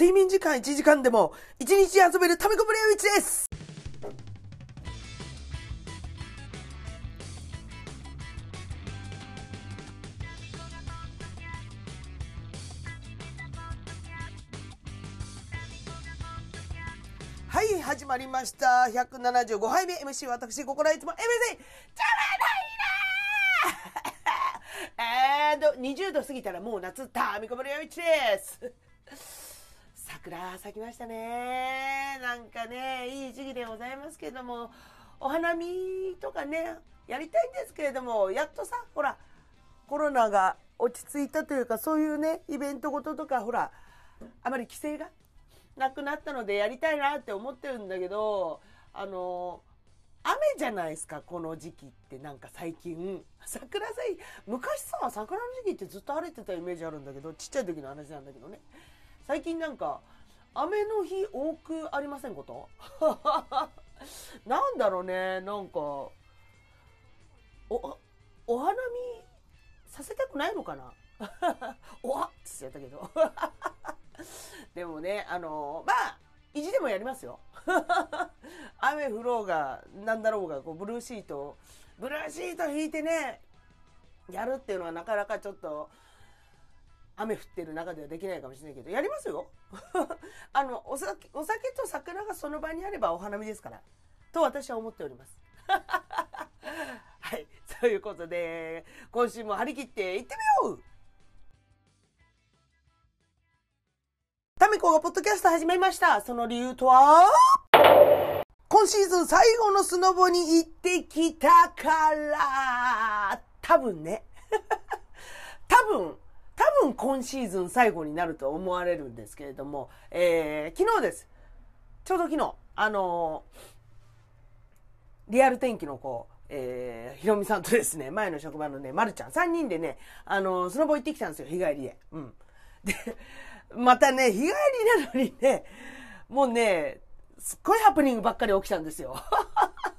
睡眠時間1時間でも1日遊べるためこぶれうちですはい、始まりました。175杯目 MC 私、ここらいつも MC、じゃないな えーと、20度過ぎたらもう夏、タミコブリオイチです。桜咲きましたね。なんかね、いい時期でございますけれども、お花見とかね、やりたいんですけれども、やっとさ、ほら、コロナが落ち着いたというか、そういうね、イベントごととか、ほら、あまり規制がなくなったのでやりたいなって思ってるんだけどあの雨じゃないですかこの時期って。なんか最近。桜咲い昔さ桜の時期ってずっと晴れてたイメージあるんだけどちっちゃい時の話なんだけどね。最近なんか雨の日多くありませんこと？なんだろうねなんかおお花見させたくないのかな？おわっつっちゃったけど。でもね、あのまあ、意地でもやりますよ。雨降ろうが、なんだろうが、こう、ブルーシート、ブルーシート引いてね、やるっていうのはなかなかちょっと、雨降ってる中ではできないかもしれないけど、やりますよ。あの、お酒、お酒と桜がその場にあればお花見ですから。と私は思っております。はい。ということで、今週も張り切っていってみようタミコがポッドキャスト始めました。その理由とは？今シーズン最後のスノボに行ってきたから、多分ね。多分、多分今シーズン最後になると思われるんですけれども、えー、昨日です。ちょうど昨日、あのー、リアル天気の子、えー、ひろみさんとですね、前の職場のね、まるちゃん、3人でね、あのー、スノボ行ってきたんですよ、日帰りで。うん。で、またね、日帰りなのにね、もうね、すっごいハプニングばっかり起きたんですよ。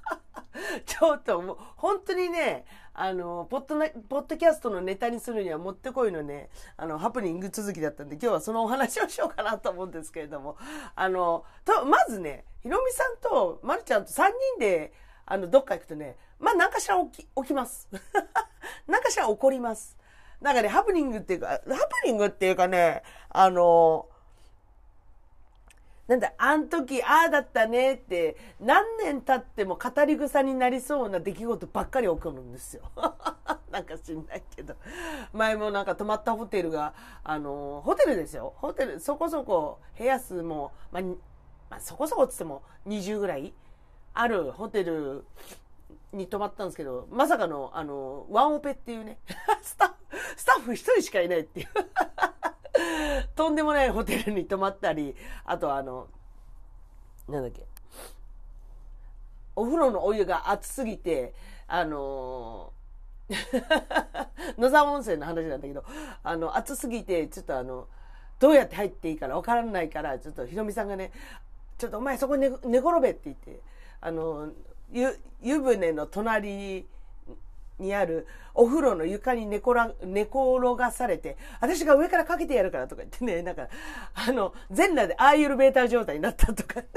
ちょっともう、本当にね、あの、ポッドな、ポッドキャストのネタにするにはもってこいのね、あの、ハプニング続きだったんで、今日はそのお話をしようかなと思うんですけれども、あの、と、まずね、ひろみさんとまるちゃんと3人で、あの、どっか行くとね、まあ、何かしら起き、起きます。何かしら起こります。なんかね、ハプニングっていうか、ハプニングっていうかね、あの、なんだ、あん時、ああだったねって、何年経っても語り草になりそうな出来事ばっかり起こるんですよ。なんか知んないけど。前もなんか泊まったホテルが、あの、ホテルですよ。ホテル、そこそこ部屋数も、まあ、まあ、そこそこっつっても20ぐらいあるホテルに泊まったんですけど、まさかの、あの、ワンオペっていうね、スタッフ、スタッフ一人しかいないっていう。とんでもないホテルに泊まったり、あとあの、なんだっけ、お風呂のお湯が熱すぎて、あの 野沢温泉の話なんだけど、あの、熱すぎて、ちょっとあの、どうやって入っていいかわからないから、ちょっとひろみさんがね、ちょっとお前そこに寝転べって言って、あの、湯、湯船の隣ににあるお風呂の床に寝転がされて、私が上からかけてやるからとか言ってね、なんか、あの、全裸でアーユルベーター状態になったとかね。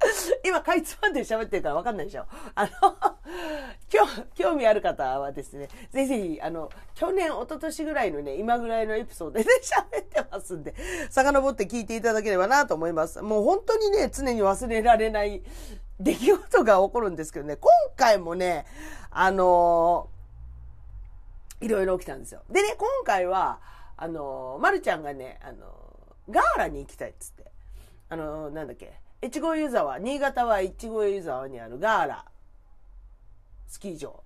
今、かいつまんで喋ってるから分かんないでしょ。あの、興興味ある方はですね、ぜひぜひ、あの、去年、一昨年ぐらいのね、今ぐらいのエピソードでね、喋ってますんで、遡って聞いていただければなと思います。もう本当にね、常に忘れられない出来事が起こるんですけどね、今回もね、あのいろいろ起きたんですよ。でね、今回は、あのまるちゃんがね、あのガーラに行きたいっつって、あのなんだっけ、越後湯沢、新潟は越後湯沢にあるガーラ、スキー場。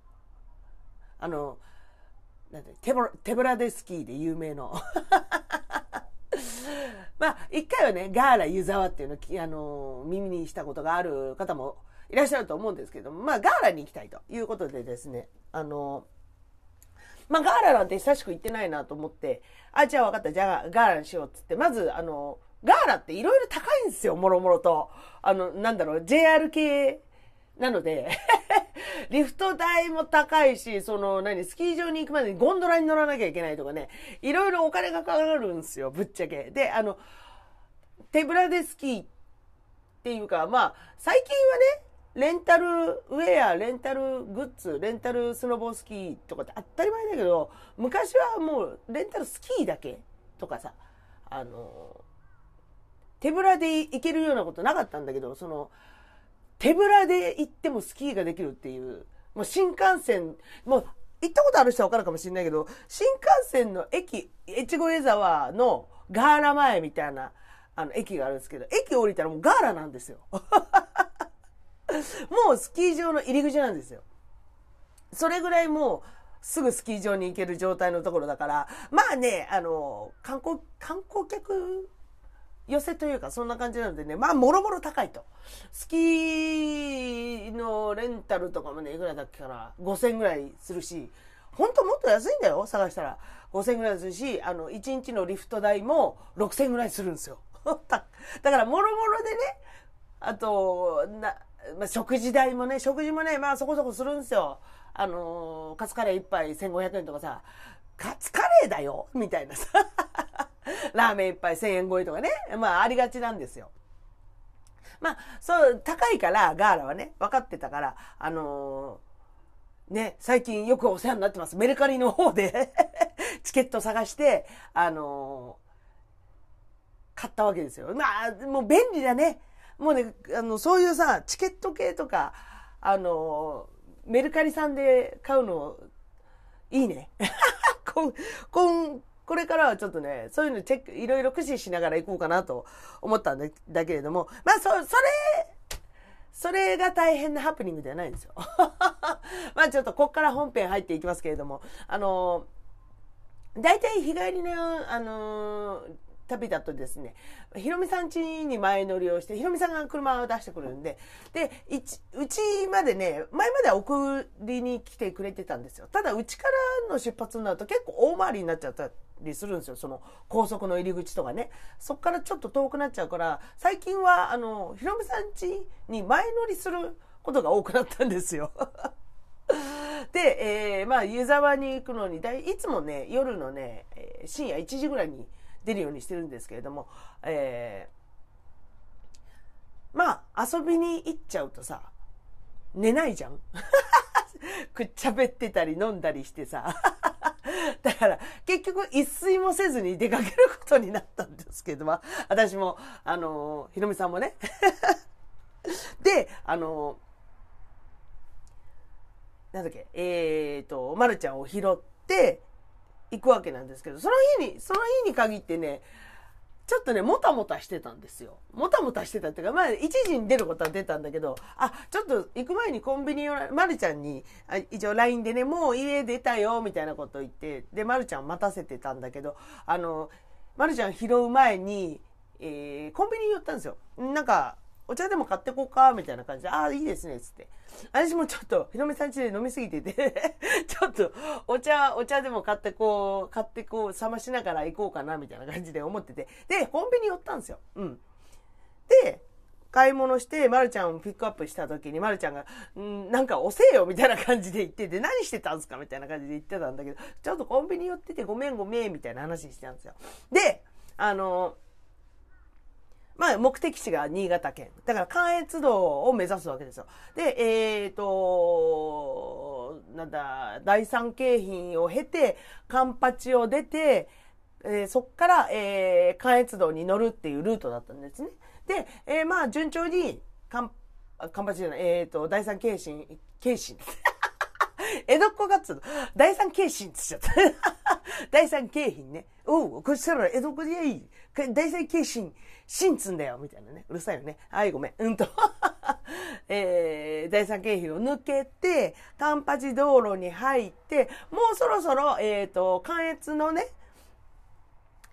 あの、なんだ手ぶら手ぶらでスキーで有名の。まあ、一回はね、ガーラ湯沢っていうのを、あの、耳にしたことがある方もいらっしゃると思うんですけども、まあ、ガーラに行きたいということでですね、あの、まあ、ガーラなんて久しく行ってないなと思って、あ、じゃあ分かった、じゃあガーラにしようっつって、まず、あの、ガーラっていろいろ高いんですよ、もろもろと。あの、なんだろう、JR 系なので、リフト代も高いし、その、何、スキー場に行くまでにゴンドラに乗らなきゃいけないとかね、いろいろお金がかかるんですよ、ぶっちゃけ。で、あの、手ぶらでスキーっていうか、まあ、最近はね、レンタルウェア、レンタルグッズ、レンタルスノボースキーとかって当たり前だけど、昔はもうレンタルスキーだけとかさ、あの、手ぶらで行けるようなことなかったんだけど、その、手ぶらで行ってもスキーができるっていう、もう新幹線、もう行ったことある人は分かるかもしれないけど、新幹線の駅、越後江沢のガーラ前みたいな、あの、駅があるんですけど、駅降りたらもうガーラなんですよ。もうスキー場の入り口なんですよ。それぐらいもう、すぐスキー場に行ける状態のところだから、まあね、あの、観光、観光客寄せというか、そんな感じなのでね、まあ、もろもろ高いと。スキーのレンタルとかもね、いくらだっけかな、5000円ぐらいするし、本当もっと安いんだよ、探したら。5000円ぐらいするし、あの、1日のリフト代も6000円ぐらいするんですよ。だから、もろもろでね、あと、な、まあ、食事代もね、食事もね、まあそこそこするんですよ。あのー、カツカレー一杯1500円とかさ、カツカレーだよみたいなさ。ラーメン一杯1000円超えとかね。まあありがちなんですよ。まあ、そう、高いから、ガーラはね、分かってたから、あのー、ね、最近よくお世話になってます。メルカリの方で チケット探して、あのー、買ったわけですよ。まあ、もう便利だね。もうね、あの、そういうさ、チケット系とか、あの、メルカリさんで買うの、いいね。こんこんこれからはちょっとね、そういうのチェック、いろいろ駆使しながら行こうかなと思ったんだだけれども、まあ、そ、それ、それが大変なハプニングではないんですよ。まあちょっとこっから本編入っていきますけれども、あの、大体日帰りの、あの旅だとですね、ひろみさん家に前乗りをして、ひろみさんが車を出してくるんで、で、うちまでね、前までは送りに来てくれてたんですよ。ただ、うちからの出発になると結構大回りになっちゃったりするんですよ。その高速の入り口とかね。そっからちょっと遠くなっちゃうから、最近は、あの、ひろみさん家に前乗りすることが多くなったんですよ。で、えー、まあ、湯沢に行くのに、いつもね、夜のね、深夜1時ぐらいに出るようにしてるんですけれども、えー、まあ、遊びに行っちゃうとさ、寝ないじゃん くっちゃべってたり飲んだりしてさ。だから、結局一睡もせずに出かけることになったんですけども、私も、あの、ひろみさんもね。で、あの、なんだっけ、えっ、ー、と、まるちゃんを拾って、行くわけなんですけど、その日に、その日に限ってね、ちょっとね、もたもたしてたんですよ。もたもたしてたっていうか、まあ、1時に出ることは出たんだけど、あ、ちょっと行く前にコンビニを、まるちゃんに、あ一応 LINE でね、もう家出たよ、みたいなことを言って、で、まるちゃん待たせてたんだけど、あの、まるちゃん拾う前に、えー、コンビニに寄ったんですよ。なんか、お茶でも買ってこうか、みたいな感じで、ああ、いいですね、つって。私もちょっと、ひろみさん家で飲みすぎてて ちょっと、お茶、お茶でも買ってこう、買ってこう、冷ましながら行こうかな、みたいな感じで思ってて。で、コンビニ寄ったんですよ。うん。で、買い物して、まるちゃんをピックアップした時に、まるちゃんが、んなんか遅えよ、みたいな感じで言ってて、何してたんすかみたいな感じで言ってたんだけど、ちょっとコンビニ寄っててごめんごめん、みたいな話してたんですよ。で、あの、まあ、目的地が新潟県。だから、関越道を目指すわけですよ。で、えっ、ー、と、なんだ、第三京浜を経て、カンパチを出て、えー、そっから、えー、関越道に乗るっていうルートだったんですね。で、えー、まあ、順調に、カン、カンパチじゃない、えっ、ー、と、第三京浜、京浜。江戸っ子がつうの。第三京浜っつっちゃった。第三京浜ね。おう、こっちら江戸っ子でいい。第三京浜、新つんだよ。みたいなね。うるさいよね。はい、ごめん。うんと。えー、第三京浜を抜けて、カンパチ道路に入って、もうそろそろ、えっ、ー、と、関越のね、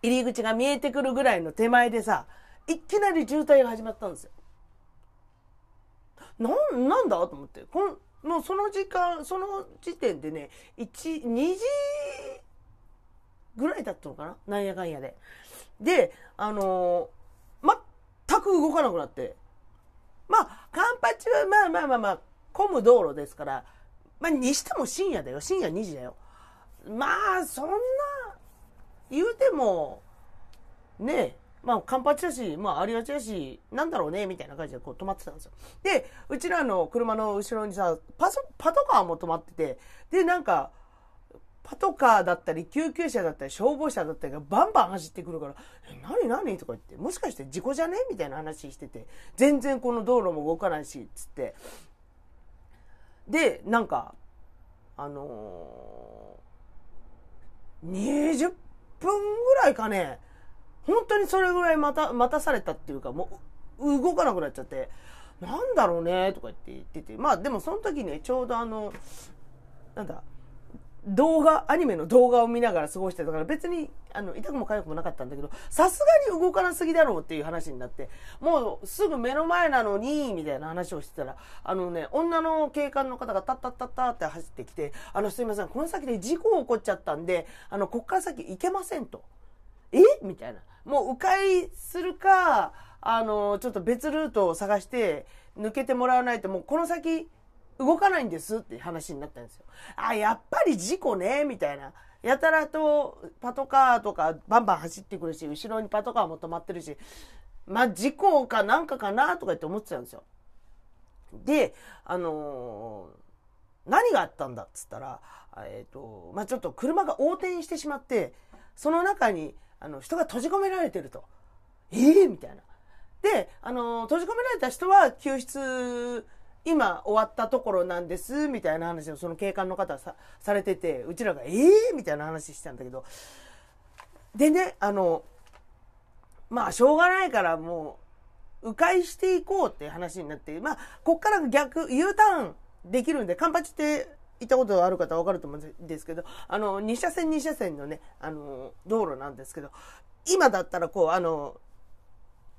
入り口が見えてくるぐらいの手前でさ、いきなり渋滞が始まったんですよ。なん、なんだと思って。こんもうその時間、その時点でね、1、2時ぐらいだったのかな？なんやかんやで。で、あのー、全く動かなくなって。まあ、カンパチはまあまあまあまあ、混む道路ですから、まあ、にしても深夜だよ。深夜2時だよ。まあ、そんな、言うても、ねえまあ、カンパチだし、まあ、ありがちだし、なんだろうね、みたいな感じでこう止まってたんですよ。で、うちらの車の後ろにさ、パソ、パトカーも止まってて、で、なんか、パトカーだったり、救急車だったり、消防車だったりがバンバン走ってくるから、え、何何？とか言って、もしかして事故じゃね？みたいな話してて、全然この道路も動かないし、つって。で、なんか、あのー、20分ぐらいかね、本当にそれぐらい待た、待たされたっていうか、もう、動かなくなっちゃって、なんだろうね、とか言って言ってて、まあでもその時ね、ちょうどあの、なんだ、動画、アニメの動画を見ながら過ごしてたから別に、あの、痛くも痒くもなかったんだけど、さすがに動かなすぎだろうっていう話になって、もうすぐ目の前なのに、みたいな話をしてたら、あのね、女の警官の方がタッタッタッタって走ってきて、あの、すいません、この先で事故起こっちゃったんで、あの、こっから先行けませんと。え？みたいな。もう迂回するか、あの、ちょっと別ルートを探して抜けてもらわないと、もうこの先、動かないんですって話になったんですよ。あ、やっぱり事故ね、みたいな。やたらとパトカーとかバンバン走ってくるし、後ろにパトカーも止まってるし、まあ、事故かなんかかなとかって思ってたんですよ。で、あのー、何があったんだっつったら、えっ、ー、と、まあ、ちょっと車が横転してしまって、その中に、あの、人が閉じ込められてると。ええー、みたいな。で、あの、閉じ込められた人は救出今終わったところなんです、みたいな話をその警官の方さされてて、うちらが、ええー、みたいな話してたんだけど、でね、あの、まあ、しょうがないからもう、迂回していこうって話になって、まあ、こっから逆、U ターンできるんで、カンパチって行ったことある方はわかると思うんですけど、あの、2車線2車線のね、あの、道路なんですけど、今だったらこう、あの、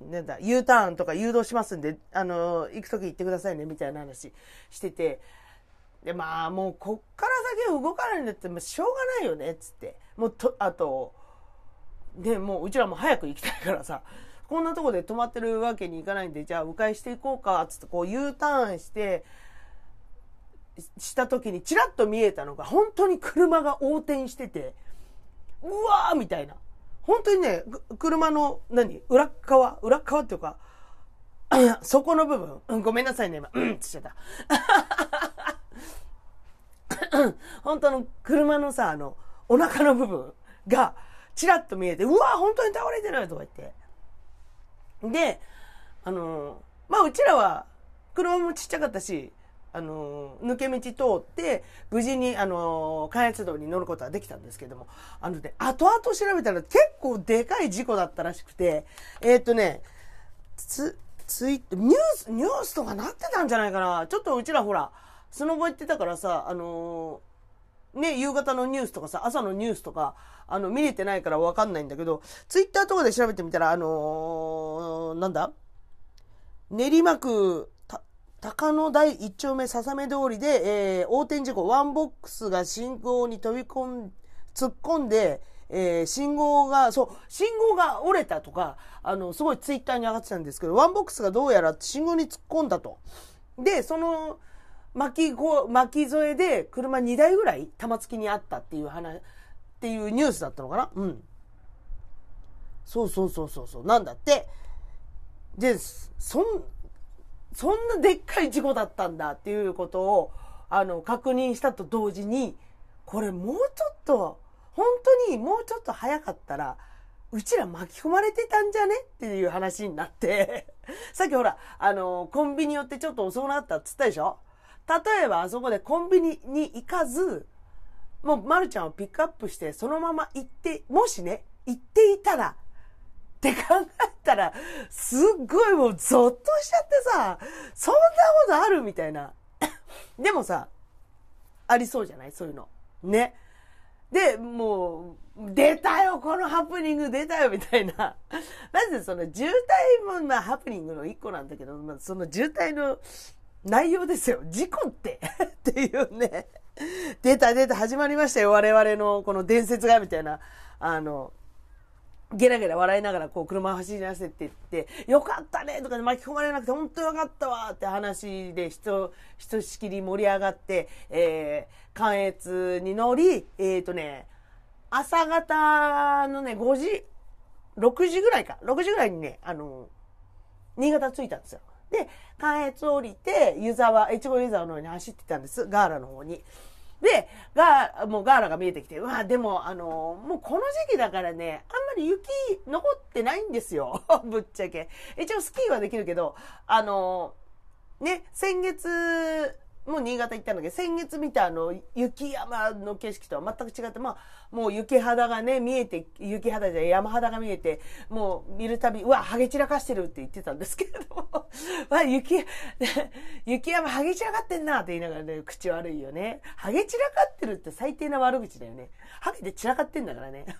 なんだ、U ターンとか誘導しますんで、あの、行くとき行ってくださいね、みたいな話してて、で、まあ、もう、こっから先は動かないんだって、まあ、しょうがないよね、つって。もう、と、あと、で、もう、うちらも早く行きたいからさ、こんなとこで止まってるわけにいかないんで、じゃあ、迂回していこうか、つって、こう、U ターンして、した時に、チラッと見えたのが、本当に車が横転してて、うわーみたいな。本当にね、車の、何？裏側？裏側っていうか、そこの部分、うん、ごめんなさいね、今、うんっちゃった。本当の車のさ、あの、お腹の部分が、チラッと見えて、うわ、本当に倒れてるとか言って。で、あの、まあ、うちらは、車もちっちゃかったし、あの、抜け道通って、無事に、あの、関越道に乗ることはできたんですけども、あのね、後々調べたら結構でかい事故だったらしくて、えー、っとね、つ、ツイニュース、ニュースとかなってたんじゃないかな。ちょっとうちらほら、スノボ行ってたからさ、あのね、夕方のニュースとかさ、朝のニュースとか、あの、見れてないからわかんないんだけど、ツイッターとかで調べてみたら、あのー、なんだ？練馬区高野台一丁目笹目通りで、えー、横転事故、ワンボックスが信号に飛び込ん、突っ込んで、えー、信号が、そう、信号が折れたとか、あの、すごいツイッターに上がってたんですけど、ワンボックスがどうやら信号に突っ込んだと。で、その、巻きこ、巻き添えで車2台ぐらい玉突きにあったっていう話、っていうニュースだったのかな？うん。そうそうそうそうそう。なんだって。で、そん、そんなでっかい事故だったんだっていうことを、あの、確認したと同時に、これもうちょっと、本当にもうちょっと早かったら、うちら巻き込まれてたんじゃねっていう話になって さっきほら、あの、コンビニ寄ってちょっと遅くなったっつったでしょ？例えばあそこでコンビニに行かず、もう、まるちゃんをピックアップして、そのまま行って、もしね、行っていたら、って考えたら、すっごいもうゾッとしちゃってさ、そんなことあるみたいな。でもさ、ありそうじゃない？そういうの。ね。で、もう、出たよこのハプニング出たよみたいな。まずその渋滞もまあハプニングの一個なんだけど、まあ、その渋滞の内容ですよ。事故って っていうね。出た出た始まりましたよ。我々のこの伝説がみたいな。あの、ゲラゲラ笑いながらこう車を走り出せって言って、よかったねとかで巻き込まれなくて本当よかったわって話で人、ひとしきり盛り上がって、えー、関越に乗り、えっ、ー、とね、朝方のね、5時、6時ぐらいか、6時ぐらいにね、あの、新潟着いたんですよ。で、関越降りて、湯沢、越後湯沢の方に走ってたんです。ガーラの方に。で、が、もうガーラが見えてきて、うわ、でも、あの、もうこの時期だからね、あんまり雪残ってないんですよ。ぶっちゃけ。一応スキーはできるけど、あの、ね、先月、もう新潟行ったんだけど、先月見たあの、雪山の景色とは全く違って、まあ、もう雪肌がね、見えて、雪肌じゃ山肌が見えて、もう見るたび、うわ、ハゲ散らかしてるって言ってたんですけれども、わ、雪、雪山ハゲ散らかってんなって言いながらね、口悪いよね。ハゲ散らかってるって最低な悪口だよね。ハゲで散らかってんだからね。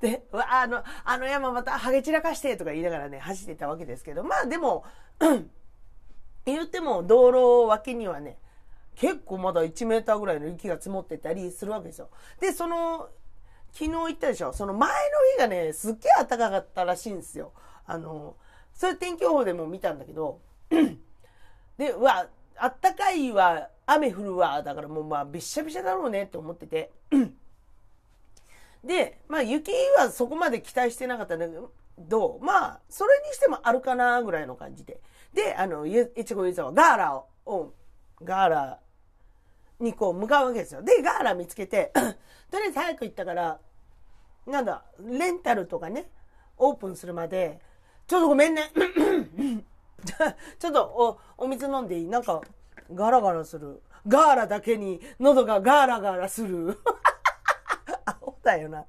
で、わ、あの、あの山またハゲ散らかしてとか言いながらね、走ってたわけですけど、まあでも、言っても道路脇にはね、結構まだ1メーターぐらいの雪が積もってたりするわけですよ。で、その、昨日行ったでしょ？その前の日がね、すっげえ暖かかったらしいんですよ。あの、それ天気予報でも見たんだけど、で、うわ、あったかいわ、雨降るわ、だからもうまあびしゃびしゃだろうねって思ってて。で、まあ雪はそこまで期待してなかったんだけど、まあ、それにしてもあるかなぐらいの感じで。で、あの、越後湯沢、ガーラを、ガーラにこう向かうわけですよ。で、ガーラ見つけて、とりあえず早く行ったから、なんだ、レンタルとかね、オープンするまで、ちょっとごめんね。ちょっとお、お水飲んでいい？なんか、ガラガラする。ガーラだけに喉がガラガラする。アホだよな。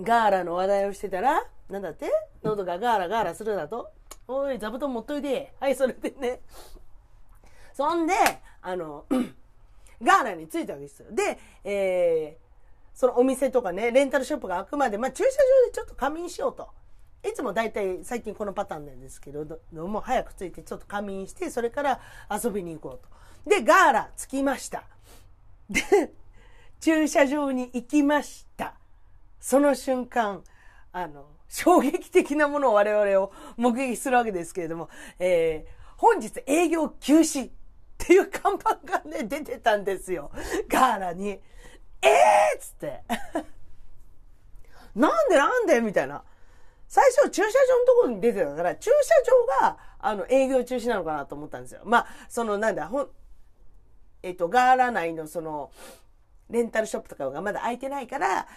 ガーラの話題をしてたら、なんだって？喉がガーラガーラするだとおい、座布団持っといて。はい、それでね。そんで、あの、ガーラに着いたわけですよ。で、えー、そのお店とかね、レンタルショップが開くまで、まあ駐車場でちょっと仮眠しようと。いつも大体最近このパターンなんですけど、ども早く着いてちょっと仮眠して、それから遊びに行こうと。で、ガーラ着きました。で、駐車場に行きました。その瞬間、あの、衝撃的なものを我々を目撃するわけですけれども、えー、本日営業休止っていう看板がね、出てたんですよ。ガーラに。えーっつって。なんでなんでみたいな。最初駐車場のところに出てたから、駐車場が、あの、営業中止なのかなと思ったんですよ。まあ、その、なんだ、ほん、えっ、と、ガーラ内のその、レンタルショップとかがまだ開いてないから、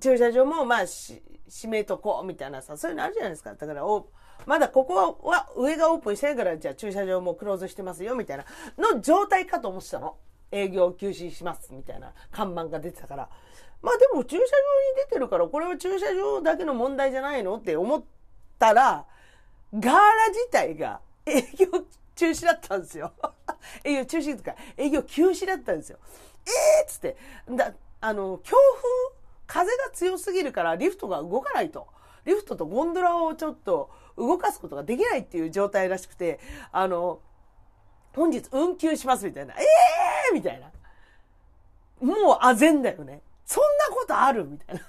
駐車場もまあし、閉めとこうみたいなさ、そういうのあるじゃないですか。だからお、まだここは上がオープンしてないから、じゃあ駐車場もクローズしてますよみたいなの状態かと思ってたの。営業休止しますみたいな看板が出てたから。まあでも駐車場に出てるから、これは駐車場だけの問題じゃないのって思ったら、ガーラ自体が営業中止だったんですよ。営業中止とか、営業休止だったんですよ。ええー、っつって、だ、あの、強風風が強すぎるからリフトが動かないと。リフトとゴンドラをちょっと動かすことができないっていう状態らしくて、あの、本日運休しますみたいな。ええー、みたいな。もうあぜんだよね。そんなことあるみたいな。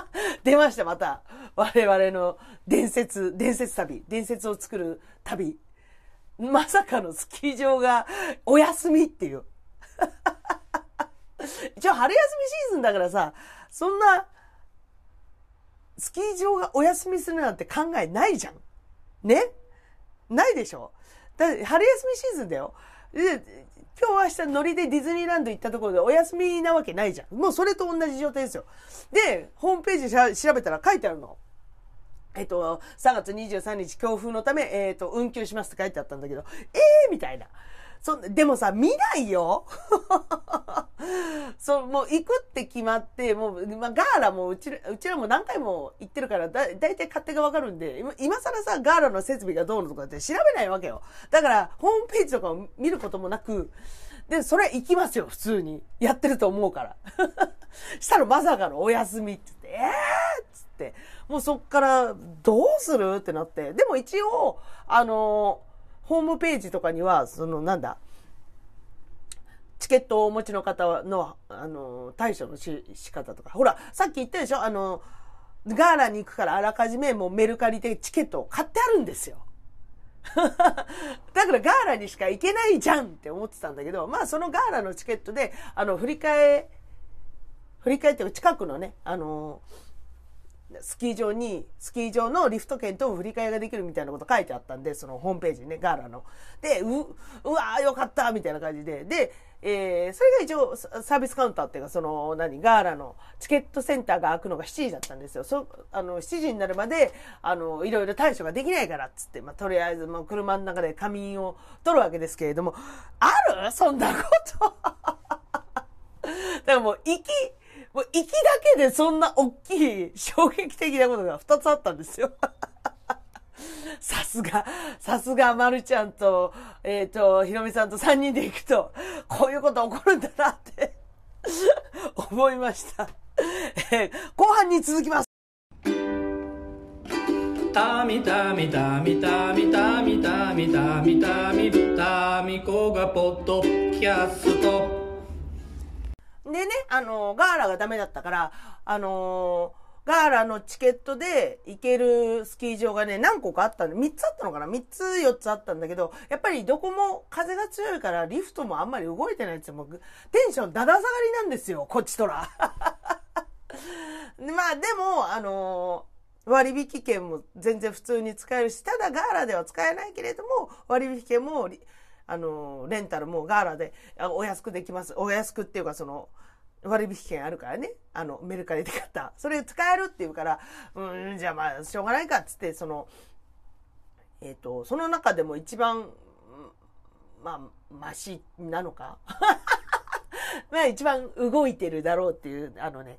出ました、また。我々の伝説、伝説旅、伝説を作る旅。まさかのスキー場がお休みっていう。一応春休みシーズンだからさ、そんな、スキー場がお休みするなんて考えないじゃん。ね？ないでしょ？だって春休みシーズンだよ。で、今日明日ノリでディズニーランド行ったところでお休みなわけないじゃん。もうそれと同じ状態ですよ。で、ホームページ調べたら書いてあるの。えっと、3月23日強風のため、えっと、運休しますって書いてあったんだけど、ええー、みたいな。そでもさ、見ないよ そう、もう行くって決まって、もう、まあ、ガーラもうちら、うちらも何回も行ってるから、だ、だいたい勝手がわかるんで、今今更さ、ガーラの設備がどうのとかって調べないわけよ。だから、ホームページとかを見ることもなく、で、それ行きますよ、普通に。やってると思うから。したらまさかのお休みって言って、えーっつって、もうそっからどうするってなって。でも一応、あのホームページとかには、そのなんだ、チケットをお持ちの方の、あの、対処のし仕方とか。ほら、さっき言ったでしょあの、ガーラに行くからあらかじめもうメルカリでチケットを買ってあるんですよ。だからガーラにしか行けないじゃんって思ってたんだけど、まあそのガーラのチケットで、あの、振り替え振り返って近くのね、あのスキー場に、スキー場のリフト券と振り替えができるみたいなこと書いてあったんで、そのホームページにね、ガーラの。で、う、うわーよかったみたいな感じで。で、えー、それが一応サービスカウンターっていうか、その、何、ガーラのチケットセンターが開くのが7時だったんですよ。そ、あの、7時になるまで、あの、いろいろ対処ができないからっつって、まあ、とりあえず、もう車の中で仮眠を取るわけですけれども、ある？そんなこと だからもう、行き、もう行きだけでそんな大きい衝撃的なことが2つあったんですよ。さすが、さすが、まるちゃんと、えっ、ー、と、ひろみさんと3人で行くと、こういうこと起こるんだなって 思いました。えー、後半に続きます。たみたみたみたみたみたみたみたみたみこがポッドキャスト。でね、あの、ガーラがダメだったから、あのガーラのチケットで行けるスキー場がね、何個かあったんで、3つあったのかな ?3 つ4つあったんだけど、やっぱりどこも風が強いからリフトもあんまり動いてないんですよ。もうテンションだだ下がりなんですよ、こっちとら。まあでも、あの割引券も全然普通に使えるし、ただガーラでは使えないけれども、割引券も、あの、レンタルもガーラでお安くできます。お安くっていうか、その、割引券あるからね。あの、メルカリで買った。それ使えるって言うから、うん、じゃあまあ、しょうがないかっつって、その、えっ、ー、と、その中でも一番、まあ、マシなのか？まあ一番動いてるだろうっていう、あのね、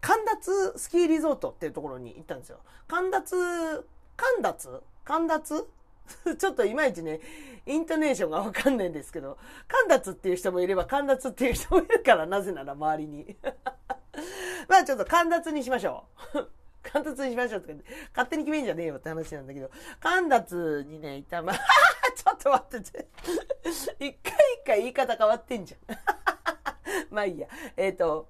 神立スキーリゾートっていうところに行ったんですよ。神立、神立神立 ちょっといまいちね、イントネーションがわかんないんですけど、神立っていう人もいれば神立っていう人もいるから、なぜなら周りに。まあちょっと神立にしましょう。神立にしましょうとか、勝手に決めんじゃねえよって話なんだけど、神立にね、いたま、ちょっと待ってて。一回一回言い方変わってんじゃん。まあいいや。えっ、ー、と、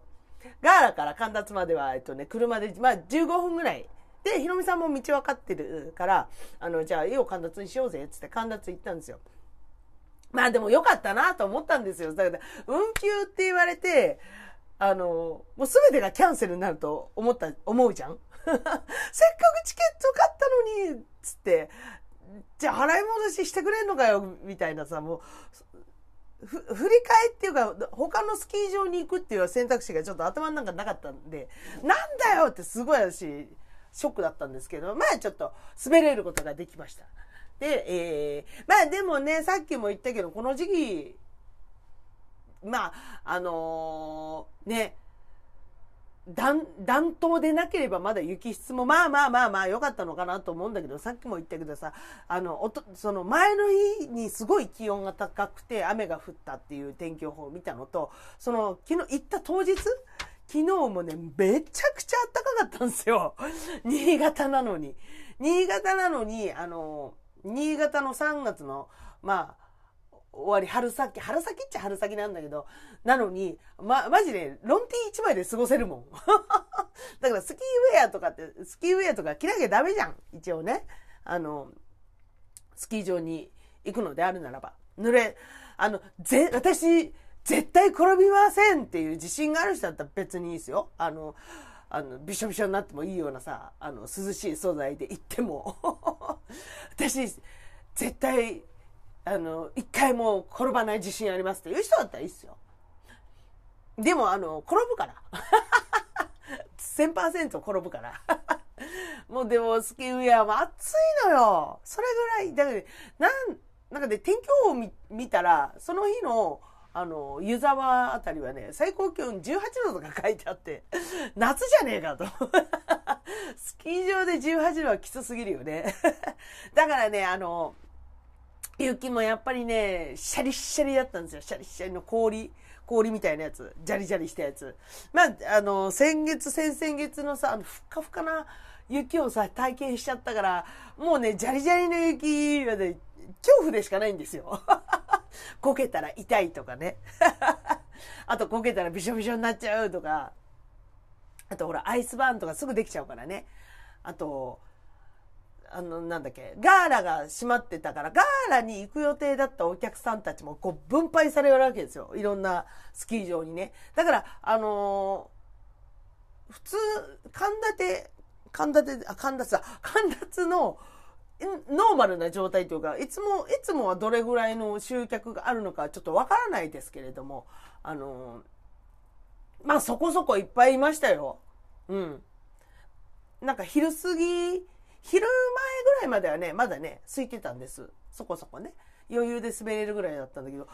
ガーラから神立までは、えっとね、車で、まあ15分ぐらいで、ひろみさんも道分かってるから、あの、じゃあ、絵を神立にしようぜ、つって神立行ったんですよ。まあでも良かったなと思ったんですよ。だから、運休って言われて、あの、もう全てがキャンセルになると思った、思うじゃん せっかくチケット買ったのに、つって、じゃあ払い戻ししてくれんのかよ、みたいなさ、もう、振り替えっていうか、他のスキー場に行くっていう選択肢がちょっと頭の中なかったんで、なんだよってすごい私、ショックだったんですけど、まあちょっと滑れることができました。で、えー、まあでもね、さっきも言ったけど、この時期、まあ、あのー、ね、暖、暖冬でなければまだ雪質もまあまあまあまあ良かったのかなと思うんだけど、さっきも言ったけどさ、あの、おと、その前の日にすごい気温が高くて雨が降ったっていう天気予報を見たのと、その昨日行った当日、昨日もね、めちゃくちゃ暖かかったんですよ。新潟なのに。新潟なのに、あの、新潟の3月の、まあ、終わり、春先、春先っちゃ春先なんだけど、なのに、ま、マジで、ロンティー1枚で過ごせるもん。だからスキーウェアとかって、スキーウェアとか着なきゃダメじゃん。一応ね。あの、スキー場に行くのであるならば。濡れ、あの、ぜ、私、絶対転びませんっていう自信がある人だったら別にいいですよ。あの、あの、びしょびしょになってもいいようなさ、あの、涼しい素材で行っても。私、絶対、あの、一回も転ばない自信ありますっていう人だったらいいっすよ。でも、あの、転ぶから。1000%転ぶから。もうでも、スキーウェアも暑いのよ。それぐらい、だから、なん、なんかね、天気予報を見たら、その日の、あの、湯沢あたりはね、最高気温18度とか書いてあって、夏じゃねえかと。スキー場で18度はきつすぎるよね。だからね、あの、雪もやっぱりね、シャリシャリだったんですよ。シャリシャリの氷。氷みたいなやつ。ジャリジャリしたやつ。まあ、あの、先月、先々月のさ、あの、ふっかふかな雪をさ、体験しちゃったから、もうね、ジャリジャリの雪はね、恐怖でしかないんですよ。こけたら痛いとかね。あとこけたらびしょびしょになっちゃうとか。あとほら、アイスバーンとかすぐできちゃうからね。あと、あの、なんだっけ、ガーラが閉まってたから、ガーラに行く予定だったお客さんたちもこう分配されるわけですよ。いろんなスキー場にね。だから、あの普通、神立て、神立て、あ、神立だ。神立の、ノーマルな状態というか、いつも、いつもはどれぐらいの集客があるのかちょっとわからないですけれども、あの、まあそこそこいっぱいいましたよ。うん。なんか昼過ぎ、昼前ぐらいまではね、まだね、空いてたんです。そこそこね。余裕で滑れるぐらいだったんだけど、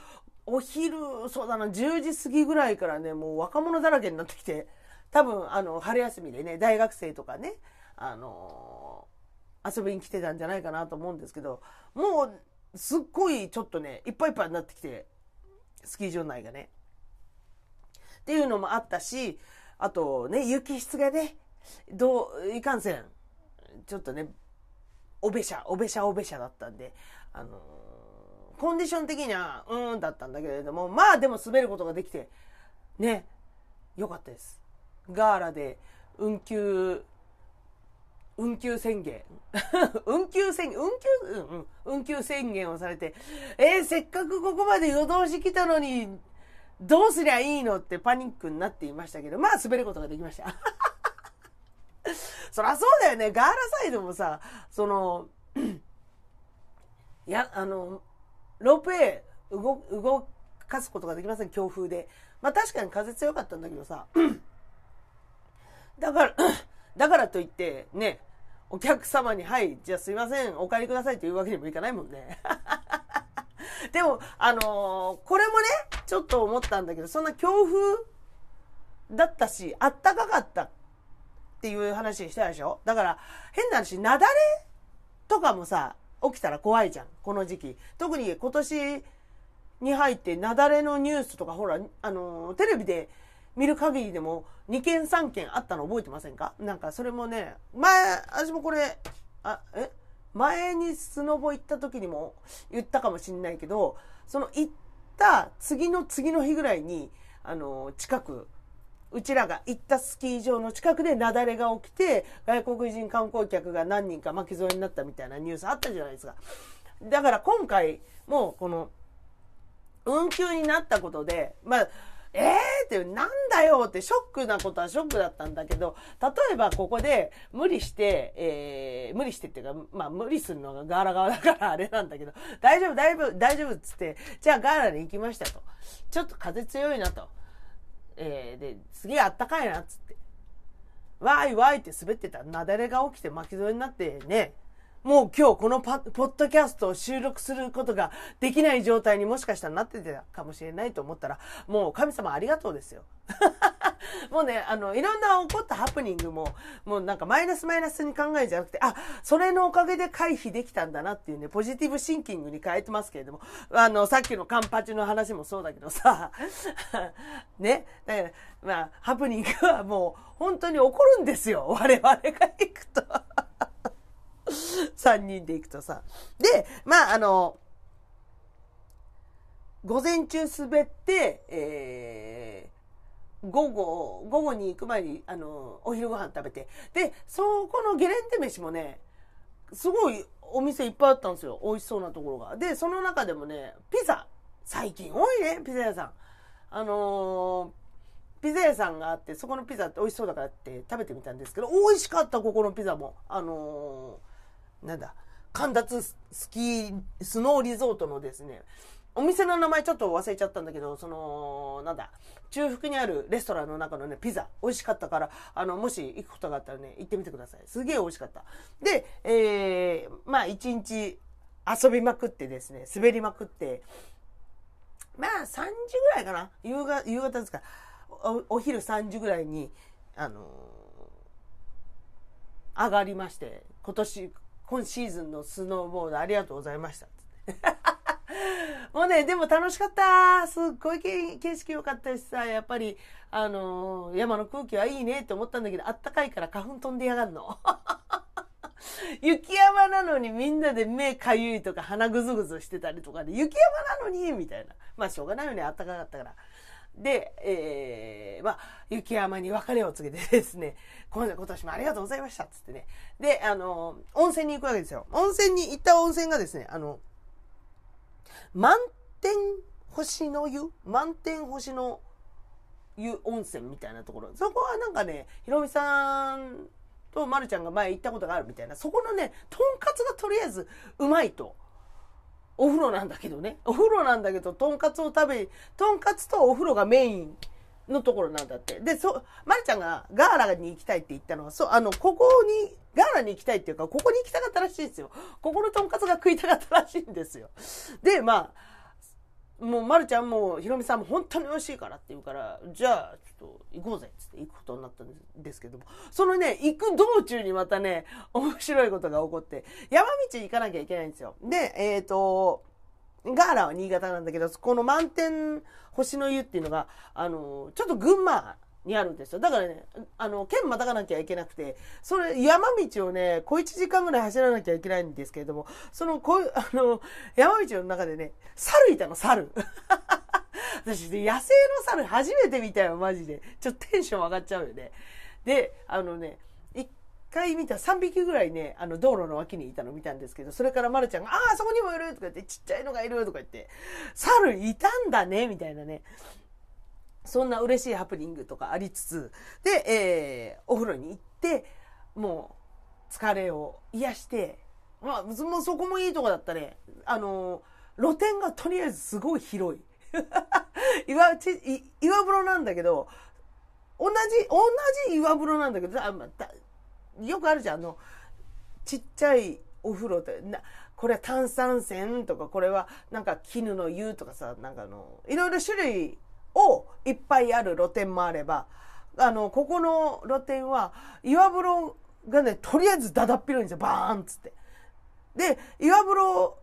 お昼、そうだな、10時過ぎぐらいからね、もう若者だらけになってきて、多分、あの、春休みでね、大学生とかね、あのー、遊びに来てたんじゃないかなと思うんですけど、もう、すっごいちょっとね、いっぱいいっぱいになってきて、スキー場内がね。っていうのもあったし、あとね、雪質がね、どう、いかんせん、ちょっとね、おべしゃ、おべしゃおべしゃだったんで、あのー、コンディション的には、うーんだったんだけれども、まあでも滑ることができて、ね、よかったです。ガーラで、運休、運休宣言。運休宣言、運休、うんうん、運休宣言をされて、えー、せっかくここまで夜通し来たのに、どうすりゃいいのってパニックになっていましたけど、まあ滑ることができました。そりゃそうだよね。ガーラサイドもさ、その、いや、あの、ロープウェイ動、動かすことができません、強風で。まあ確かに風強かったんだけどさ、だから、だからといって、ね、お客様に、はい、じゃあすいません、お帰りくださいっていうわけにもいかないもんね。でも、あのー、これもね、ちょっと思ったんだけど、そんな強風だったし、あったかかったっていう話したでしょ？だから、変な話、雪崩とかもさ、起きたら怖いじゃん、この時期。特に今年に入って雪崩のニュースとか、ほら、あのー、テレビで見る限りでも2件3件あったの覚えてませんか？なんかそれもね、前、私もこれ、あ、え？前にスノボ行った時にも言ったかもしんないけど、その行った次の次の日ぐらいに、あの、近く、うちらが行ったスキー場の近くで雪崩が起きて、外国人観光客が何人か巻き添えになったみたいなニュースあったじゃないですか。だから今回もこの運休になったことで、まあ、えーってなんだよってショックなことはショックだったんだけど、例えばここで無理して、えー、無理してっていうか、まあ無理するのがガーラ側だからあれなんだけど、大丈夫、大丈夫、大丈夫っつって、じゃあガーラに行きましたと。ちょっと風強いなと。えー、で、すげえあったかいなっつって。わいわいって滑ってた、雪崩が起きて巻き添えになってね、もう今日このパポッドキャストを収録することができない状態にもしかしたらなってたかもしれないと思ったら、もう神様ありがとうですよ。もうね、あの、いろんな起こったハプニングも、もうなんかマイナスマイナスに考えじゃなくて、あ、それのおかげで回避できたんだなっていうね、ポジティブシンキングに変えてますけれども、あの、さっきのカンパチの話もそうだけどさ、ね、だから、まあ、ハプニングはもう本当に起こるんですよ。我々が行くと。3人で行くとさ。で、まあ、あの、午前中滑って、えー、午後、午後に行く前に、あの、お昼ご飯食べて。で、そこのゲレンデ飯もね、すごいお店いっぱいあったんですよ。美味しそうなところが。で、その中でもね、ピザ。最近多いね、ピザ屋さん。あのー、ピザ屋さんがあって、そこのピザって美味しそうだからって食べてみたんですけど、美味しかった、ここのピザも。あのーなんだ、神立スキー、スノーリゾートのですね、お店の名前ちょっと忘れちゃったんだけど、その、なんだ、中腹にあるレストランの中のね、ピザ、美味しかったから、あの、もし行くことがあったらね、行ってみてください。すげえ美味しかった。で、えー、まあ一日遊びまくってですね、滑りまくって、まあ3時ぐらいかな、夕方、夕方ですかお、お昼3時ぐらいに、あのー、上がりまして、今年、今シーズンのスノーボードありがとうございました。もうね、でも楽しかった。すっごい景色良かったしさ、やっぱり、あのー、山の空気はいいねって思ったんだけど、あったかいから花粉飛んでやがんの。雪山なのにみんなで目かゆいとか鼻ぐずぐずしてたりとかで、雪山なのにみたいな。まあしょうがないよね、あったかかったから。で、えー、まあ、雪山に別れを告げてですね、今年もありがとうございましたつってね。で、あの、温泉に行くわけですよ。温泉に行った温泉がですね、あの、満天星の湯満天星の湯温泉みたいなところ。そこはなんかね、ひろみさんとまるちゃんが前行ったことがあるみたいな、そこのね、とんかつがとりあえずうまいと。お風呂なんだけどね。お風呂なんだけど、とんかつを食べ、とんかつとお風呂がメインのところなんだって。で、そう、まるちゃんがガーラに行きたいって言ったのは、そう、あの、ここに、ガーラに行きたいっていうか、ここに行きたかったらしいですよ。ここのとんかつが食いたかったらしいんですよ。で、まあ、もう、まるちゃんも、ひろみさんも本当に美味しいからって言うから、じゃあ、ちょっと行こうぜっつって行くことになったんですけども、そのね、行く道中にまたね、面白いことが起こって、山道行かなきゃいけないんですよ。で、えっ、ー、と、ガーラは新潟なんだけど、この満天星の湯っていうのが、あの、ちょっと群馬にあるんですよ。だからね、あの、県またがなきゃいけなくて、それ、山道をね、小1時間ぐらい走らなきゃいけないんですけれども、その、こう、あの、山道の中でね、猿いたの、猿。私、ね、野生の猿初めて見たよ、マジで。ちょっとテンション上がっちゃうよね。で、あのね、一回見た3匹ぐらいね、あの、道路の脇にいたの見たんですけど、それからまるちゃんが、ああ、そこにもいるとか言って、ちっちゃいのがいるとか言って、猿いたんだね、みたいなね。そんな嬉しいハプニングとかありつつ、で、えー、お風呂に行って、もう、疲れを癒して、まあ、もうそこもいいとこだったね。あの、露天がとりあえずすごい広い。岩、ち、岩風呂なんだけど、同じ、同じ岩風呂なんだけど、あまたよくあるじゃん、あの、ちっちゃいお風呂って、な、これは炭酸泉とか、これはなんか絹の湯とかさ、なんかあの、いろいろ種類をいっぱいある露店もあれば、あの、ここの露店は、岩風呂がね、とりあえずだだっ広いんですよ。バーンっつって。で、岩風呂、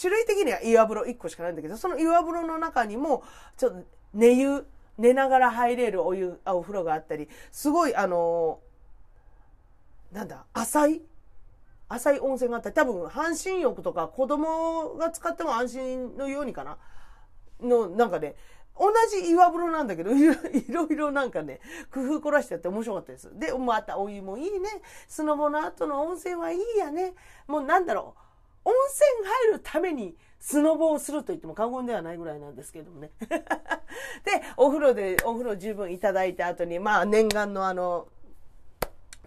種類的には岩風呂1個しかないんだけど、その岩風呂の中にも、ちょっと寝湯、寝ながら入れるお湯、あお風呂があったり、すごい、あの、なんだ、浅い浅い温泉があったり、多分、半身浴とか子供が使っても安心のようにかなの、なんかね、同じ岩風呂なんだけど、いろいろなんかね、工夫凝らしてやって面白かったです。で、またお湯もいいね。スノボの後の温泉はいいやね。もうなんだろう。温泉入るためにスノボをすると言っても過言ではないぐらいなんですけどもね。で、お風呂で、お風呂十分いただいた後に、まあ念願のあの、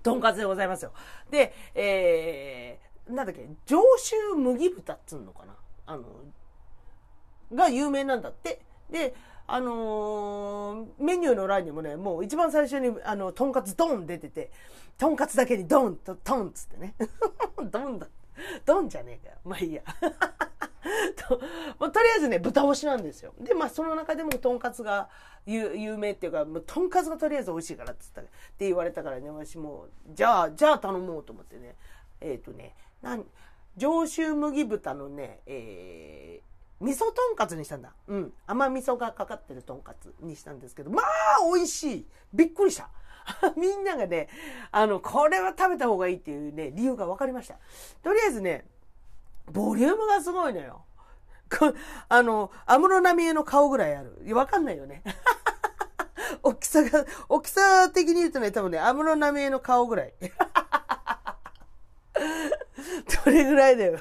とんかつでございますよ。で、えー、なんだっけ、上州麦豚っつうのかなあの、が有名なんだって。で、あのー、メニューの欄にもね、もう一番最初に、あの、とんかつドン出てて、とんかつだけにドンと、トンつってね。ドンだ。ドンじゃねえかよ。まあいいや。ともうとりあえずね、豚干しなんですよ。で、まあその中でもとんかつが有名っていうか、もうとんかつがとりあえず美味しいからっつったって言われたからね、私もじゃあ、じゃあ頼もうと思ってね。えっ、ー、とね、なん、上州麦豚のね、えー、味噌とんかつにしたんだ。うん。甘味噌がかかってるとんかつにしたんですけど、まあ、美味しい。びっくりした。みんながね、あの、これは食べた方がいいっていうね、理由が分かりました。とりあえずね、ボリュームがすごいのよ。あの、安室奈美恵の顔ぐらいある。わかんないよね。大きさが、大きさ的に言うとね、多分ね、安室奈美恵の顔ぐらい。どれぐらいだよ。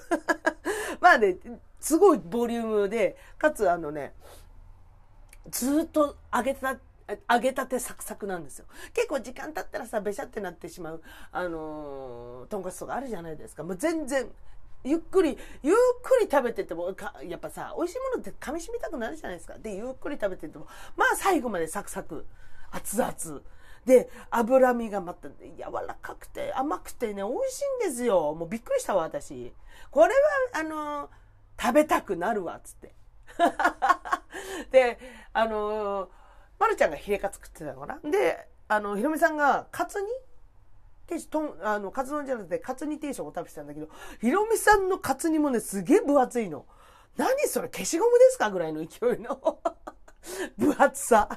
まあね、すごいボリュームで、かつあのね、ずっと揚げた、揚げたてサクサクなんですよ。結構時間経ったらさ、べしゃってなってしまう、あのー、とんかつとかあるじゃないですか。もう全然、ゆっくり、ゆっくり食べてても、やっぱさ、美味しいものって噛み締めたくなるじゃないですか。で、ゆっくり食べてても、まあ最後までサクサク、熱々。で、脂身がまた、柔らかくて甘くてね、美味しいんですよ。もうびっくりしたわ、私。これは、あのー食べたくなるわ、つって。で、あのー、まるちゃんがヒレカツ食ってたのかな？で、あの、ひろみさんがカツ煮？定食、とん、あの、カツ丼じゃなくて、カツ煮定食を食べてたんだけど、ひろみさんのカツ煮もね、すげえ分厚いの。何それ消しゴムですか？ぐらいの勢いの。分厚さ。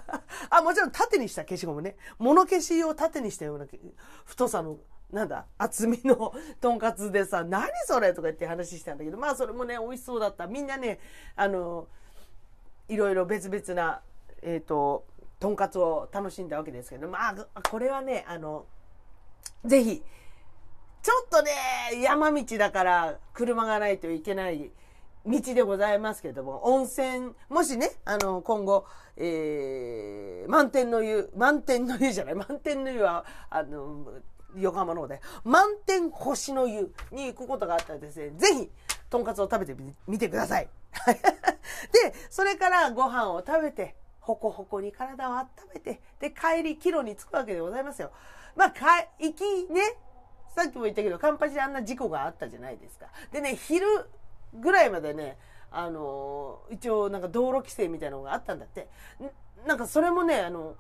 あ、もちろん縦にした消しゴムね。物消しを縦にしたような太さのなんだ厚みの とんかつでさ、何それとか言って話したんだけど、まあそれもね、美味しそうだった。みんなね、あの、いろいろ別々な、えっ、ー、と、とんかつを楽しんだわけですけど、まあ、これはね、あの、ぜひ、ちょっとね、山道だから車がないといけない道でございますけども、温泉、もしね、あの、今後、えー、満天の湯、満天の湯じゃない、満天の湯は、あの、横浜の方で、満天星の湯に行くことがあったらですね、ぜひ、とんかつを食べてみてください。で、それからご飯を食べて、ほこほこに体を温めて、で、帰り、帰路に着くわけでございますよ。まあ、か、行きね、さっきも言ったけど、カンパチであんな事故があったじゃないですか。でね、昼ぐらいまでね、あの一応なんか道路規制みたいなのがあったんだって。なんかそれもね、あの、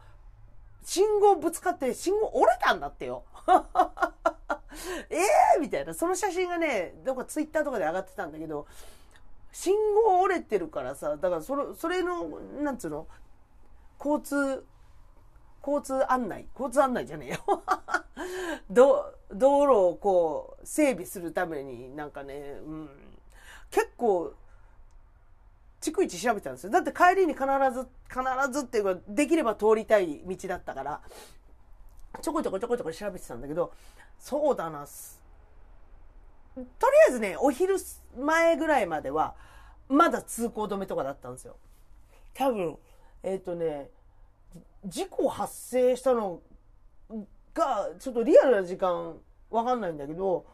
信号ぶつかって信号折れたんだってよ。ええ、みたいな。その写真がね、どこかツイッターとかで上がってたんだけど、信号折れてるからさ、だからそれ、それの、なんつうの、交通、交通案内交通案内じゃねえよ。道、道路をこう、整備するためになんかね、うん、結構、逐一調べたんですよ。だって帰りに必ず、必ずっていうか、できれば通りたい道だったから、ちょこちょこちょこちょこ調べてたんだけど、そうだな。とりあえずね、お昼前ぐらいまでは、まだ通行止めとかだったんですよ。多分、えっ、ー、とね、事故発生したのが、ちょっとリアルな時間わかんないんだけど、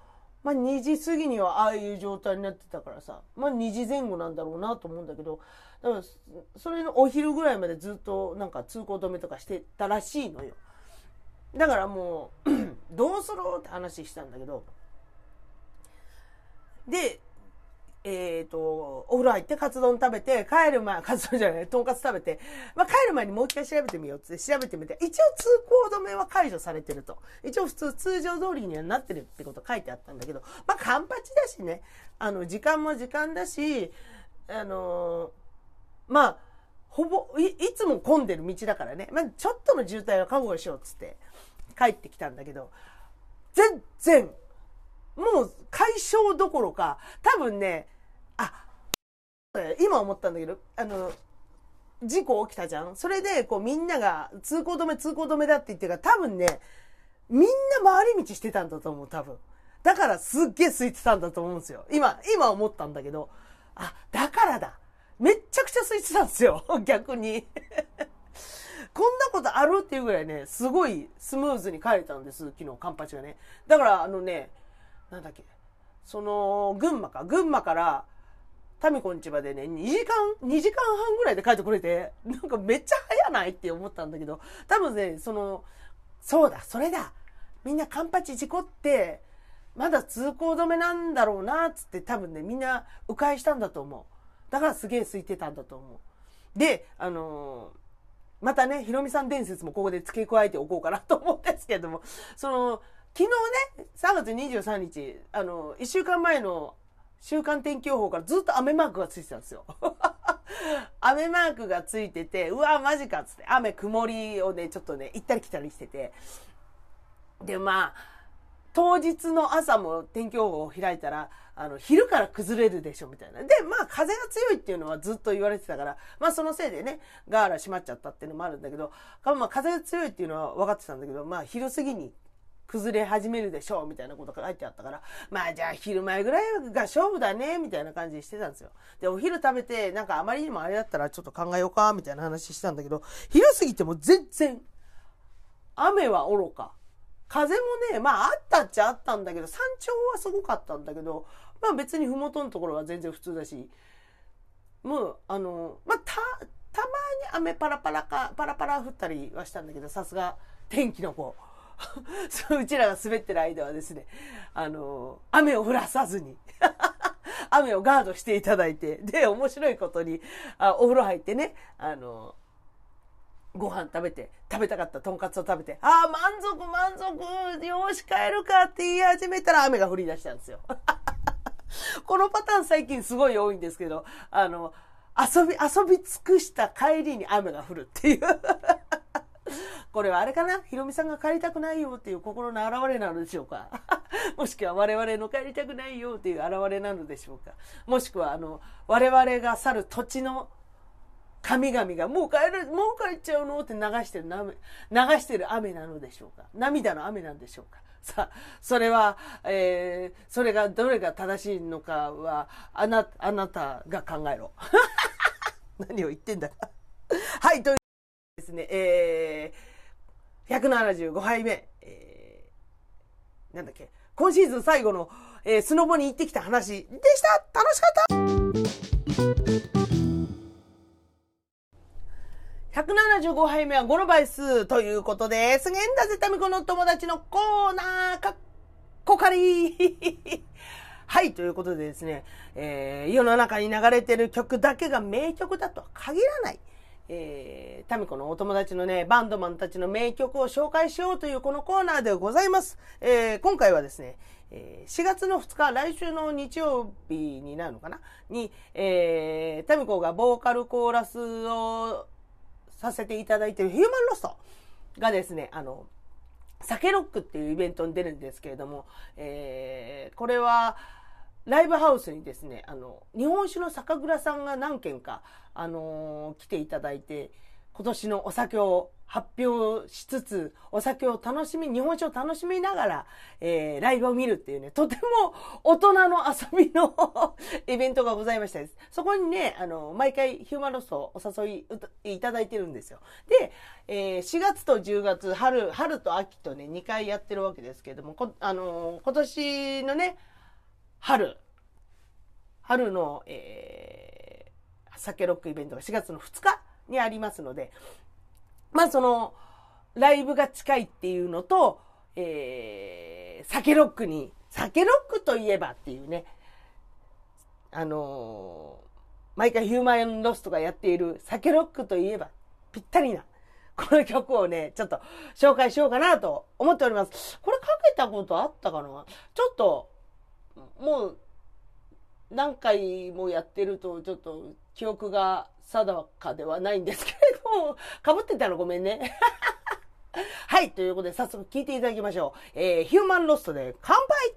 まあ2時過ぎにはああいう状態になってたからさ、まあ2時前後なんだろうなと思うんだけど、だからそれのお昼ぐらいまでずっとなんか通行止めとかしてたらしいのよ。だからもう どうする？って話したんだけど、で、えっ、ー、と、お風呂入ってカツ丼食べて、帰る前、カツ丼じゃない、とんかつ食べて、まあ、帰る前にもう一回調べてみようって調べてみて、一応通行止めは解除されてると。一応普通通常通りにはなってるってこと書いてあったんだけど、まあ、カンパチだしね、あの、時間も時間だし、あのー、まあ、ほぼい、いつも混んでる道だからね、まあ、ちょっとの渋滞は覚悟しようっつって帰ってきたんだけど、全然、もう解消どころか、多分ね、あ、今思ったんだけど、あの、事故起きたじゃん？それで、こうみんなが通行止め通行止めだって言ってるから多分ね、みんな回り道してたんだと思う、多分。だからすっげえ空いてたんだと思うんですよ。今、今思ったんだけど。あ、だからだ。めっちゃくちゃ空いてたんですよ。逆に。こんなことあるっていうぐらいね、すごいスムーズに帰れたんです、昨日、カンパチがね。だから、あのね、なんだっけ、その、群馬か、群馬から、タミコんちまでね、2時間、2時間半ぐらいで帰ってこれて、なんかめっちゃ早ないって思ったんだけど、多分ね、その、そうだ、それだ。みんなカンパチ事故って、まだ通行止めなんだろうな、つって多分ね、みんな迂回したんだと思う。だからすげえ空いてたんだと思う。で、あのー、またね、ひろみさん伝説もここで付け加えておこうかなと思うんですけれども、その、昨日ね、3月23日、あの、1週間前の週間天気予報からずっと雨マークがついてたんですよ。雨マークがついてて、うわ、マジかっつって、雨曇りをね、ちょっとね、行ったり来たりしてて。で、まあ、当日の朝も天気予報を開いたら、あの、昼から崩れるでしょ、みたいな。で、まあ、風が強いっていうのはずっと言われてたから、まあ、そのせいでね、ガーラ閉まっちゃったっていうのもあるんだけど、まあ、風が強いっていうのは分かってたんだけど、まあ、昼過ぎに崩れ始めるでしょうみたいなことが書いてあったから、まあじゃあ昼前ぐらいが勝負だねみたいな感じにしてたんですよ。で、お昼食べて、なんかあまりにもあれだったらちょっと考えようかみたいな話したんだけど、昼過ぎても全然、雨は愚か。風もね、まああったっちゃあったんだけど、山頂はすごかったんだけど、まあ別に麓のところは全然普通だし、もう、あの、まあた、たまに雨パラパラか、パラパラ降ったりはしたんだけど、さすが天気の子。そううちらが滑ってる間はですね、あの、雨を降らさずに 雨をガードしていただいて、で、面白いことに、あお風呂入ってね、あの、ご飯食べて、食べたかったとんかつを食べて、ああ、満足満足、よし帰るかって言い始めたら雨が降り出したんですよ。このパターン最近すごい多いんですけど、あの、遊び、遊び尽くした帰りに雨が降るっていうこれはあれかな？ひろみさんが帰りたくないよっていう心の表れなのでしょうか？もしくは我々の帰りたくないよっていう表れなのでしょうか？もしくはあの、我々が去る土地の神々がもう帰る、もう帰っちゃうのって流してる流してる雨なのでしょうか？涙の雨なんでしょうか？さあ、それは、えー、それがどれが正しいのかは、あな、あなたが考えろ。何を言ってんだか。はい、というですね、えー、175杯目、えー、なんだっけ、今シーズン最後の、えー、スノボに行ってきた話でした。楽しかった。175杯目は5の倍数ということで、すげえんだぜ、たみこの友達のコーナー、かっこかり。はい、ということでですね、えー、世の中に流れてる曲だけが名曲だとは限らない。えー、タミコのお友達のね、バンドマンたちの名曲を紹介しようというこのコーナーでございます。えー、今回はですね、え4月の2日、来週の日曜日になるのかな？に、えー、タミコがボーカルコーラスをさせていただいているヒューマンロストがですね、あの、酒ロックっていうイベントに出るんですけれども、えー、これは、ライブハウスにですね、あの、日本酒の酒蔵さんが何軒か、あのー、来ていただいて、今年のお酒を発表しつつ、お酒を楽しみ、日本酒を楽しみながら、えー、ライブを見るっていうね、とても大人の遊びの イベントがございましたです。そこにね、あの、毎回ヒューマロスをお誘いいただいてるんですよ。で、えー、4月と10月、春、春と秋とね、2回やってるわけですけれども、あのー、今年のね、春、春の、えー、酒ロックイベントが4月の2日にありますので、まあその、ライブが近いっていうのと、えー、酒ロックに、酒ロックといえばっていうね、あのー、毎回ヒューマンロスとかやっている酒ロックといえばぴったりな、この曲をね、ちょっと紹介しようかなと思っております。これかけたことあったかな？ちょっと、もう、何回もやってると、ちょっと記憶が定かではないんですけれども、かぶってたらごめんね。はい、ということで早速聞いていただきましょう。えー、ヒューマンロストで乾杯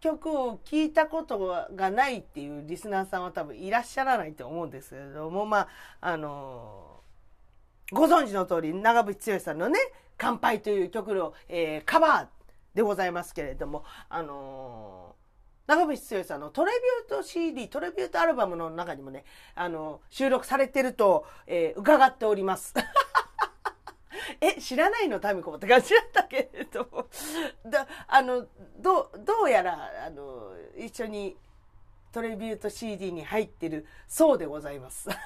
曲を聴いたことがないっていうリスナーさんは多分いらっしゃらないと思うんですけれども、まあ、あの、ご存知の通り、長渕剛さんのね、乾杯という曲の、えー、カバーでございますけれども、あの長渕剛さんのトレビュート CD、トレビュートアルバムの中にもね、あの、収録されてると、えー、伺っております。え、知らないのタミコって感じだったけれども。だ、あの、どう、どうやら、あの、一緒にトレビュート CD に入ってるそうでございます。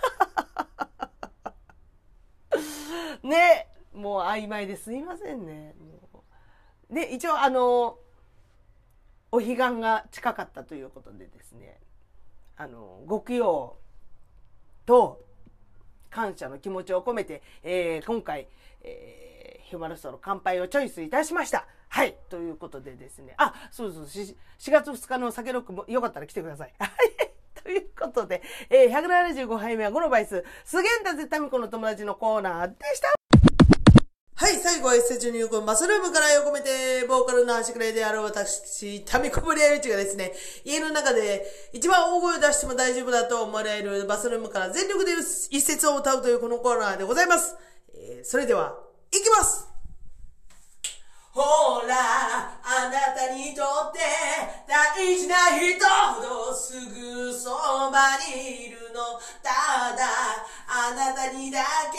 ね、もう曖昧ですいませんね。で、一応あの、お彼岸が近かったということでですね、あの、ご供養と感謝の気持ちを込めて、えー、今回、えー、ヒューマルストの乾杯をチョイスいたしました。はい。ということでですね。あ、そうそう、4月2日の酒ロックもよかったら来てください。はい。ということで、えー、175杯目は5のバイス、すげんだぜタミコの友達のコーナーでした。はい、最後は S 入魂マスルームから横めて、ボーカルの端くれである私、タミコブリアユチがですね、家の中で一番大声を出しても大丈夫だと思われるバスルームから全力で一節を歌うというこのコーナーでございます。えー、それでは、いきますほら、あなたにとって大事な人ほどすぐそばにいるの。ただ、あなたにだけ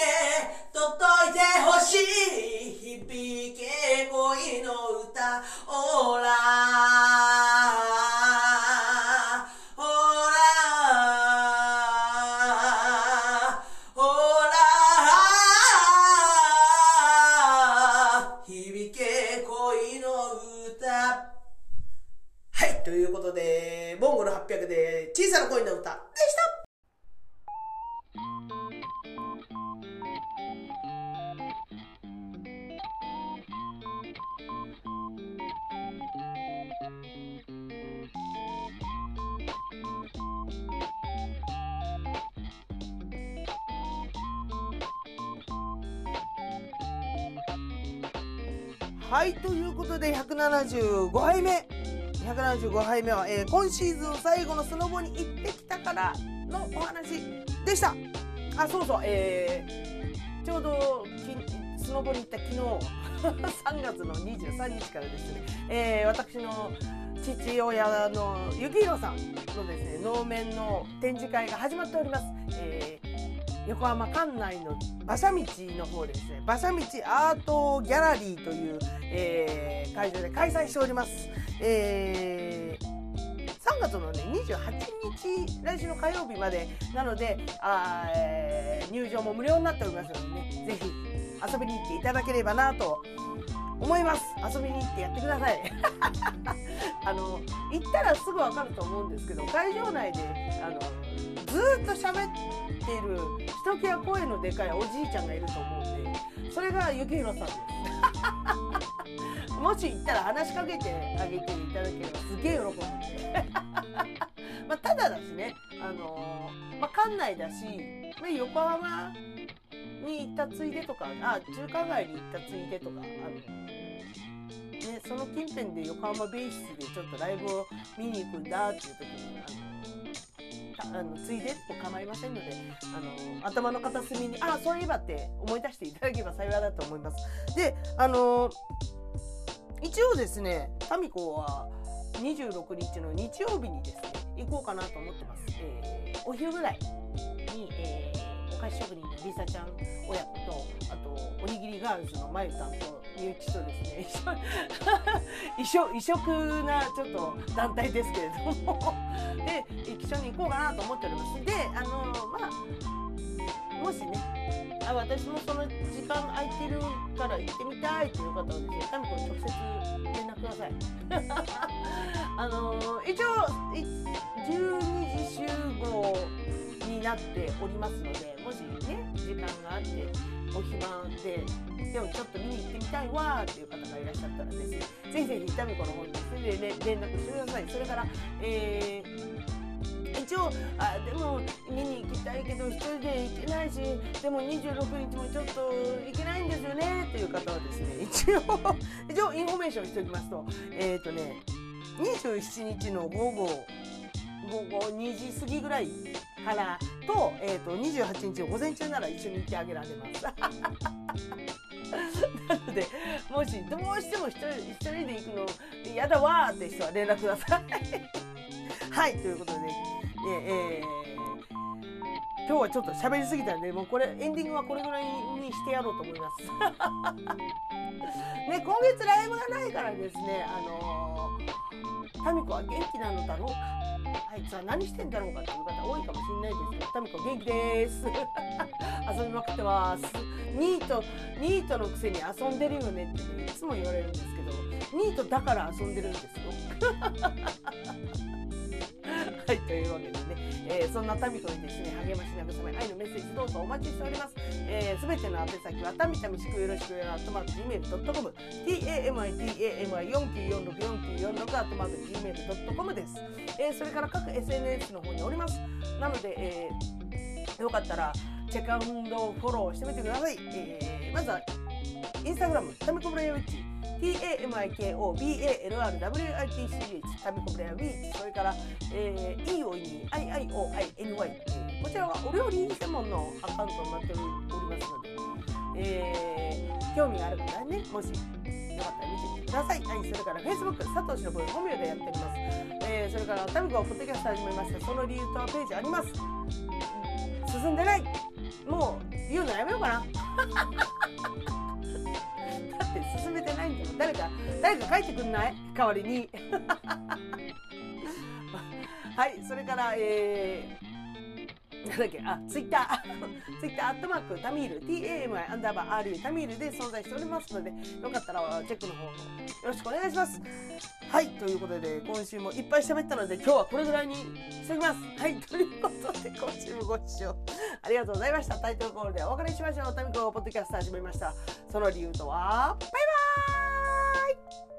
届いてほしい響け恋の歌。ほら、はい、ということで175杯目175杯目は、えー、今シーズン最後のスノボに行ってきたからのお話でした。あそうそうえー、ちょうどスノボに行った昨日。3月の23日からですね、えー、私の父親の幸宏さんのですね能面の展示会が始まっております、横浜関内の馬車道の方ですね。馬車道アートギャラリーという、えー、会場で開催しております。えー、3月のね28日来週の火曜日まで。なのであ、え、入場も無料になっておりますのでね是非遊びに行っていただければなと思います。遊びに行ってやってください。あの行ったらすぐ分かると思うんですけど会場内であのずっと喋っているひときわ声のでかいおじいちゃんがいると思うんでそれが幸宏さんです。もし行ったら話しかけてあげていただければすげえ喜んで。まあただだしねあのー、まあ館内だし、まあ、横浜に行ったついでとかあ中華街に行ったついでとかあのね、その近辺で横浜ベースでちょっとライブを見に行くんだっていう時にあのあのついでと構いませんのであの頭の片隅にあそういえばって思い出していただければ幸いだと思います。であの一応ですねタミコは26日の日曜日にですね行こうかなと思ってます、えー、お昼ぐらいに、えー、お菓子職人のりさちゃん親子とあとおにぎりガールズのまゆさんと身内とですね異色異色なちょっと団体ですけれども。で一緒に行こうかなと思っております。であのまあもしねあ私もその時間空いてるから行ってみたいっていう方はですねタミコに直接連絡ください。あの一応12時集合になっておりますのでもしね時間があってお暇ででもちょっと見に行ってみたいわーっていう方がいらっしゃったらですねぜひぜひタミコの方にそれで、ね、連絡してください。それから、えー一応あでも見に行きたいけど一人で行けないしでも26日もちょっと行けないんですよねっていう方はですね一応 一応インフォメーションしておきますとえっ、ー、とね27日の午後午後2時過ぎぐらいからと,、えーと、28日の午前中なら一緒に行ってあげられます。なのでもしどうしても一人一人で行くの嫌だわって人は連絡ください。はいということで、えー、今日はちょっと喋りすぎたんでもうこれエンディングはこれぐらいにしてやろうと思います。ね今月ライブがないからですねあのー、タミコは元気なのだろうか。あいつは何してんだろうかっていう方多いかもしれないですけどタミコ元気です。遊びまくってます。ニートニートのくせに遊んでるよねって、いつも言われるんですけどニートだから遊んでるんですよ。はいというわけでね、えー、そんなタミコにですね励まし慰め愛のメッセージどうぞお待ちしております。すべ、えー、ての宛先はタミタミしくよろしくよアットマーク Gmail.com tamitami49464946 アットマーク Gmail.com です、えー、それから各 SNS の方におります。なので、えー、よかったらチェックアウンドフォローしてみてください、えー、まずはインスタグラムタミコブレイウィッチ。TAMIKOBALRWITCH タミコブレアウィーチそれから、えー、EOE に IIOINY こちらはお料理専門のアカウントになっておりますので、えー、興味がある方はねもしよかったら見てみてください。はい、それから Facebook 佐藤忍本名でやっております。えー、それからタミコポッドキャスト始めました。その理由とはページあります。進んでないもう言うのやめようかな。だって進めてないんだもん。誰か誰か書いてくんない？代わりに。はいそれからえーなんだっけ？あ、ツイッター。ツイッター、アットマーク、タミール、TAMI、アンダーバー、RU、タミールで存在しておりますので、よかったらチェックの方もよろしくお願いします。はい、ということで、今週もいっぱい喋ったので、今日はこれぐらいにしておきます。はい、ということで、今週もご視聴ありがとうございました。タイトルコールでお別れしましょう。タミコポッドキャスト始めました。その理由とは、バイバーイ